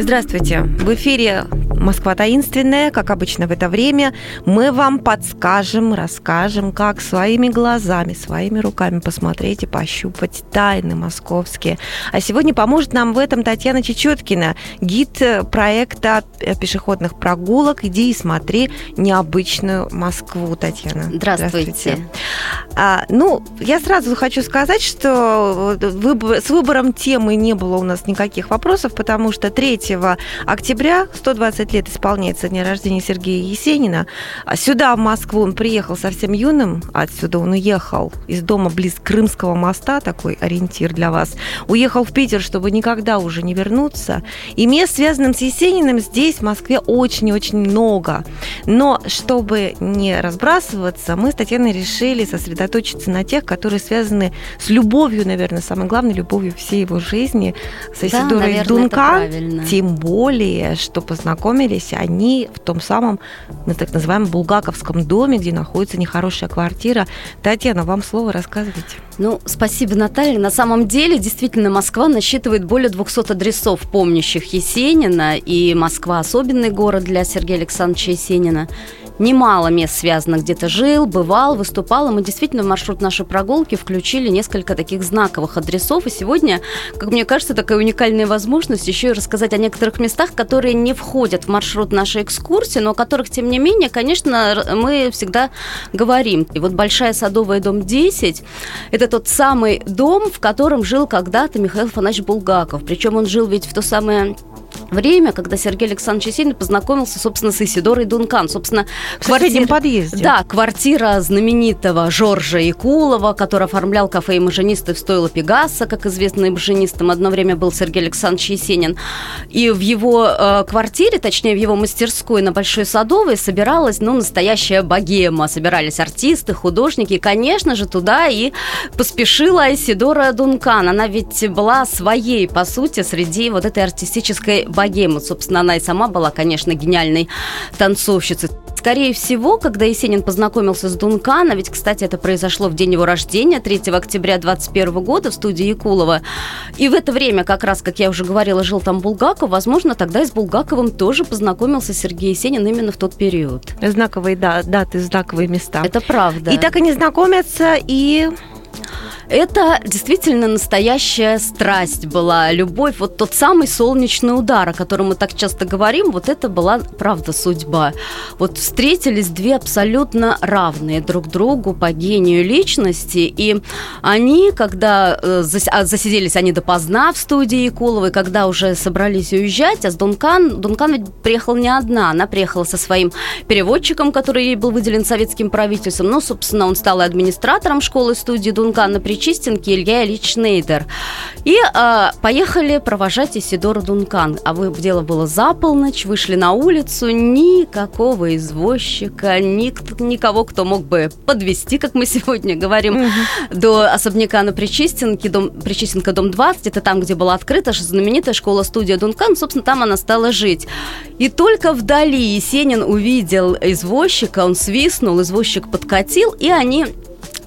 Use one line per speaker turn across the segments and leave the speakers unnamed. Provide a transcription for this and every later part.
Здравствуйте. В эфире Москва таинственная, как обычно в это время, мы вам подскажем, расскажем, как своими глазами, своими руками посмотреть и пощупать тайны московские. А сегодня поможет нам в этом Татьяна Чечеткина, гид проекта пешеходных прогулок «Иди и смотри необычную Москву». Татьяна.
Здравствуйте. Здравствуйте.
А, ну, я сразу хочу сказать, что выбор, с выбором темы не было у нас никаких вопросов, потому что 3 октября 120 25 лет исполняется день рождения Сергея Есенина. А сюда, в Москву, он приехал совсем юным, отсюда он уехал из дома близ Крымского моста, такой ориентир для вас. Уехал в Питер, чтобы никогда уже не вернуться. И мест, связанных с Есениным, здесь, в Москве, очень-очень много. Но чтобы не разбрасываться, мы с Татьяной решили сосредоточиться на тех, которые связаны с любовью, наверное, самой главной любовью всей его жизни, с Исидорой да, Дункан. Тем более, что познакомились они в том самом, на так называемом Булгаковском доме, где находится нехорошая квартира. Татьяна, вам слово рассказывайте.
Ну, спасибо, Наталья. На самом деле, действительно, Москва насчитывает более 200 адресов, помнящих Есенина, и Москва особенный город для Сергея Александровича Есенина немало мест связанных, где-то жил, бывал, выступал, и мы действительно в маршрут нашей прогулки включили несколько таких знаковых адресов, и сегодня, как мне кажется, такая уникальная возможность еще и рассказать о некоторых местах, которые не входят в маршрут нашей экскурсии, но о которых, тем не менее, конечно, мы всегда говорим. И вот Большая Садовая, дом 10, это тот самый дом, в котором жил когда-то Михаил Фанач Булгаков, причем он жил ведь в то самое время, когда Сергей Александрович Есенин познакомился, собственно, с Исидорой Дункан. Собственно,
в квартира... подъезде.
Да, квартира знаменитого Жоржа Якулова, который оформлял кафе и машинисты в стойло Пегаса, как известно, машинистом одно время был Сергей Александрович Есенин. И в его э, квартире, точнее, в его мастерской на Большой Садовой собиралась, ну, настоящая богема. Собирались артисты, художники. И, конечно же, туда и поспешила Исидора Дункан. Она ведь была своей, по сути, среди вот этой артистической богемы. Собственно, она и сама была, конечно, гениальной танцовщицей. Скорее всего, когда Есенин познакомился с Дункана, ведь, кстати, это произошло в день его рождения, 3 октября 21 года в студии Якулова, и в это время, как раз, как я уже говорила, жил там Булгаков, возможно, тогда и с Булгаковым тоже познакомился Сергей Есенин именно в тот период.
Знаковые да, даты, знаковые места.
Это правда.
И так они знакомятся, и
это действительно настоящая страсть была, любовь, вот тот самый солнечный удар, о котором мы так часто говорим, вот это была, правда, судьба. Вот встретились две абсолютно равные друг другу по гению личности, и они, когда э, а, засиделись они допоздна в студии Якуловой, когда уже собрались уезжать, а с Дункан, Дункан ведь приехала не одна, она приехала со своим переводчиком, который ей был выделен советским правительством, но, собственно, он стал администратором школы-студии Дункан на Причистенки Илья Ильич Шнейдер. И э, поехали провожать Исидору Дункан. А вы, дело было за полночь, вышли на улицу, никакого извозчика, ник, никого, кто мог бы подвести, как мы сегодня говорим, угу. до особняка на Причистенке, дом, Причистенка, дом 20, это там, где была открыта знаменитая школа-студия Дункан, собственно, там она стала жить. И только вдали Есенин увидел извозчика, он свистнул, извозчик подкатил, и они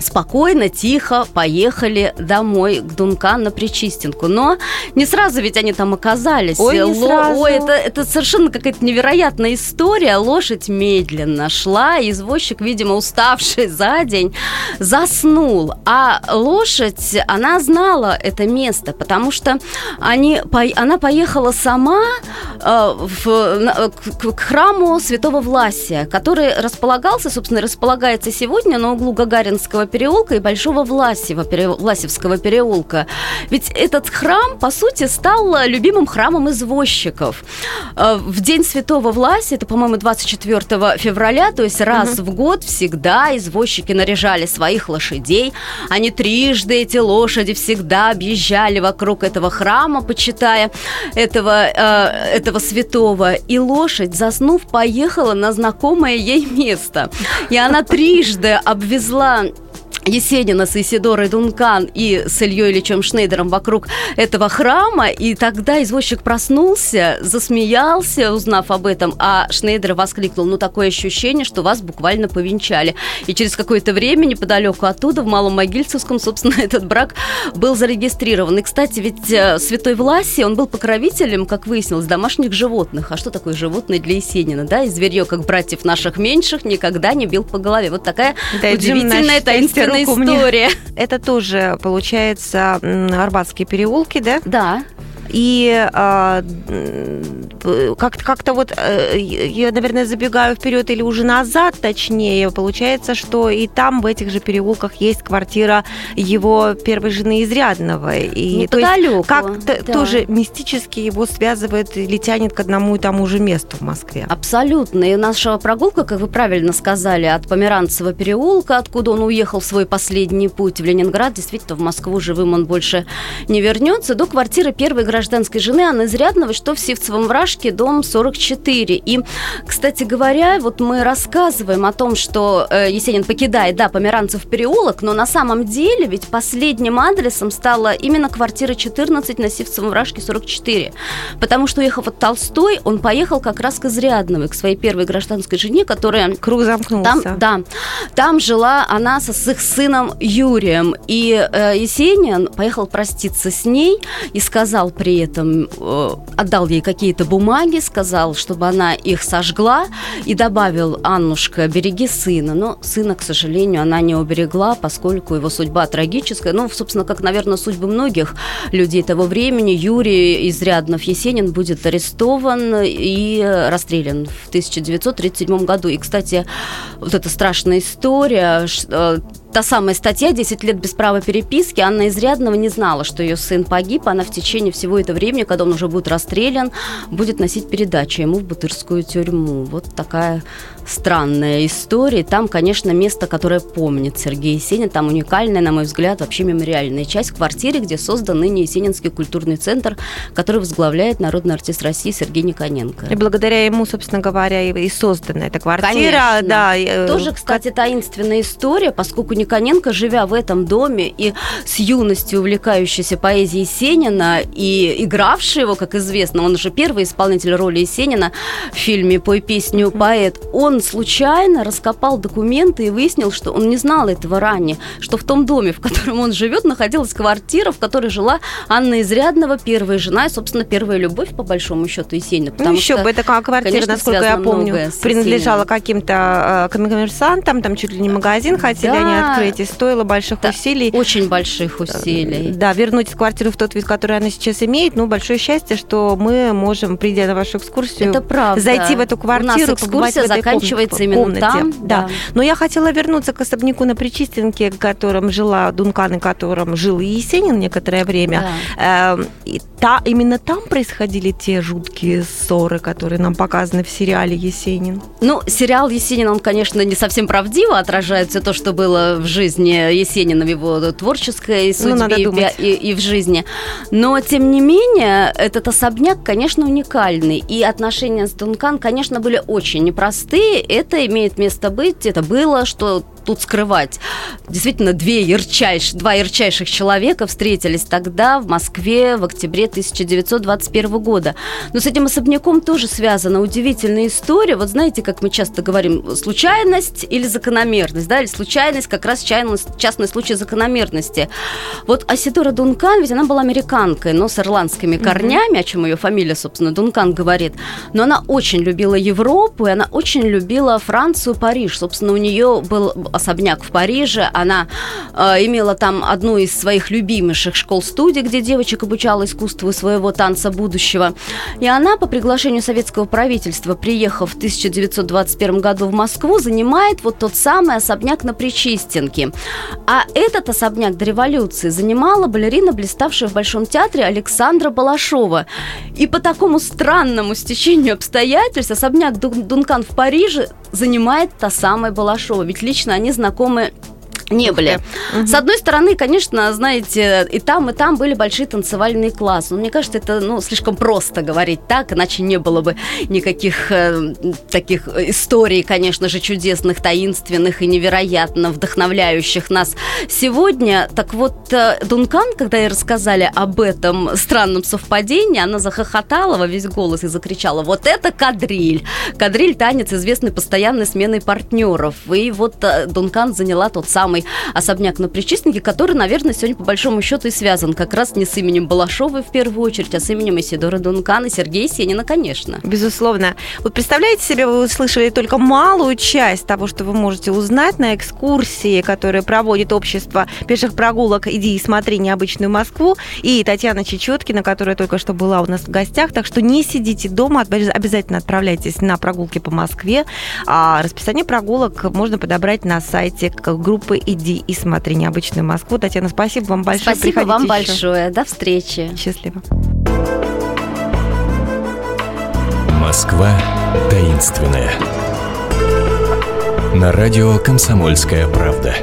спокойно, тихо поехали домой к Дункан на Причистинку. Но не сразу ведь они там оказались.
Ой, не Ло- сразу.
Ой, это, это совершенно какая-то невероятная история. Лошадь медленно шла, извозчик, видимо, уставший за день, заснул. А лошадь, она знала это место, потому что они, она поехала сама э, в, к, к храму Святого Власия, который располагался, собственно, располагается сегодня на углу Гагаринского переулка и Большого Власева, пере, Власевского переулка. Ведь этот храм, по сути, стал любимым храмом извозчиков. Э, в День Святого Власия, это, по-моему, 24 февраля, то есть раз угу. в год всегда извозчики наряжали своих лошадей. Они трижды, эти лошади, всегда объезжали вокруг этого храма, почитая этого, э, этого святого. И лошадь, заснув, поехала на знакомое ей место. И она трижды обвезла Есенина с Исидорой Дункан и с Ильей Ильичем Шнейдером вокруг этого храма, и тогда извозчик проснулся, засмеялся, узнав об этом, а Шнейдер воскликнул, ну, такое ощущение, что вас буквально повенчали. И через какое-то время неподалеку оттуда, в Малом Могильцевском, собственно, этот брак был зарегистрирован. И, кстати, ведь э, Святой Власий, он был покровителем, как выяснилось, домашних животных. А что такое животное для Есенина, да? И зверье, как братьев наших меньших, никогда не бил по голове. Вот такая да, удивительная таинственная история.
Это тоже, получается, Арбатские переулки, да?
Да.
И а, как-то как вот э, я, наверное, забегаю вперед или уже назад, точнее, получается, что и там в этих же переулках есть квартира его первой жены Изрядного. И
то есть
как-то да. тоже мистически его связывает или тянет к одному и тому же месту в Москве.
Абсолютно. И наша прогулка, как вы правильно сказали, от Померанцева переулка, откуда он уехал в свой последний путь в Ленинград, действительно, в Москву живым он больше не вернется, до квартиры первой гражданки гражданской жены Анны Изрядновой, что в Сивцевом вражке, дом 44. И, кстати говоря, вот мы рассказываем о том, что э, Есенин покидает, да, Померанцев переулок, но на самом деле ведь последним адресом стала именно квартира 14 на Сивцевом вражке 44. Потому что, уехав от Толстой, он поехал как раз к Изрядновой, к своей первой гражданской жене, которая...
Круг замкнулся.
Там, да. Там жила она со, с их сыном Юрием. И э, Есенин поехал проститься с ней и сказал при при этом э, отдал ей какие-то бумаги, сказал, чтобы она их сожгла, и добавил, Аннушка, береги сына. Но сына, к сожалению, она не уберегла, поскольку его судьба трагическая. Ну, собственно, как, наверное, судьбы многих людей того времени. Юрий Изряднов Есенин будет арестован и расстрелян в 1937 году. И, кстати, вот эта страшная история, э, та самая статья «10 лет без права переписки», Анна Изрядного не знала, что ее сын погиб. Она в течение всего этого времени, когда он уже будет расстрелян, будет носить передачу ему в Бутырскую тюрьму. Вот такая странная история. Там, конечно, место, которое помнит Сергей Есенин. Там уникальная, на мой взгляд, вообще мемориальная часть квартиры, где создан ныне Есенинский культурный центр, который возглавляет народный артист России Сергей Никоненко.
И благодаря ему, собственно говоря, и создана эта квартира.
Конечно. Да, э, Тоже, кстати, таинственная история, поскольку Никоненко, живя в этом доме и с юности увлекающийся поэзией Есенина и игравший его, как известно, он уже первый исполнитель роли Есенина в фильме «Пой песню поэт», он случайно раскопал документы и выяснил, что он не знал этого ранее, что в том доме, в котором он живет, находилась квартира, в которой жила Анна Изрядного, первая жена и, собственно, первая любовь, по большому счету, Есенина.
Ну, еще что, бы, это квартира, конечно, насколько я помню, принадлежала каким-то э, коммерсантам, там чуть ли не магазин хотели да, они открыть, и стоило больших да, усилий.
Очень больших усилий.
Да, вернуть квартиру в тот вид, который она сейчас имеет. Ну, большое счастье, что мы можем, придя на вашу экскурсию,
это правда.
зайти в эту квартиру, У нас
экскурсия заканчивается именно комнате. там.
Да. да. Но я хотела вернуться к особняку на Причистенке, в котором жила Дункан, и котором жил и Есенин некоторое время. Да. Эм, и та, именно там происходили те жуткие ссоры, которые нам показаны в сериале «Есенин».
Ну, сериал «Есенин», он, конечно, не совсем правдиво отражает все то, что было в жизни Есенина, в его творческой ну, судьбе ну, и, и в жизни. Но, тем не менее, этот особняк, конечно, уникальный. И отношения с Дункан, конечно, были очень непростые. Это имеет место быть, это было, что тут скрывать. Действительно, две ярчайш, два ярчайших человека встретились тогда в Москве в октябре 1921 года. Но с этим особняком тоже связана удивительная история. Вот знаете, как мы часто говорим, случайность или закономерность, да, или случайность как раз частный случай закономерности. Вот Асидора Дункан, ведь она была американкой, но с ирландскими корнями, mm-hmm. о чем ее фамилия, собственно, Дункан говорит. Но она очень любила Европу, и она очень любила Францию, Париж. Собственно, у нее был особняк в Париже. Она э, имела там одну из своих любимейших школ-студий, где девочек обучала искусству своего танца будущего. И она по приглашению советского правительства, приехав в 1921 году в Москву, занимает вот тот самый особняк на Причистенке. А этот особняк до революции занимала балерина, блиставшая в Большом театре Александра Балашова. И по такому странному стечению обстоятельств особняк Дункан в Париже занимает та самая Балашова. Ведь лично они знакомы Не были. Угу. С одной стороны, конечно, знаете, и там, и там были большие танцевальные классы. Но мне кажется, это ну, слишком просто говорить так, иначе не было бы никаких э, таких историй, конечно же, чудесных, таинственных и невероятно вдохновляющих нас сегодня. Так вот, э, Дункан, когда ей рассказали об этом странном совпадении, она захохотала во весь голос и закричала, вот это кадриль. Кадриль – танец, известный постоянной сменой партнеров. И вот э, Дункан заняла тот самый самый особняк на Причистнике, который, наверное, сегодня по большому счету и связан как раз не с именем Балашовой в первую очередь, а с именем Исидора Дункана Сергея Сенина, конечно.
Безусловно. Вот представляете себе, вы услышали только малую часть того, что вы можете узнать на экскурсии, которые проводит общество пеших прогулок «Иди и смотри необычную Москву» и Татьяна Чечеткина, которая только что была у нас в гостях. Так что не сидите дома, обязательно отправляйтесь на прогулки по Москве. А расписание прогулок можно подобрать на сайте группы иди и смотри необычную Москву. Татьяна, спасибо вам большое.
Спасибо Приходите вам еще. большое. До встречи.
Счастливо.
Москва таинственная. На радио «Комсомольская правда».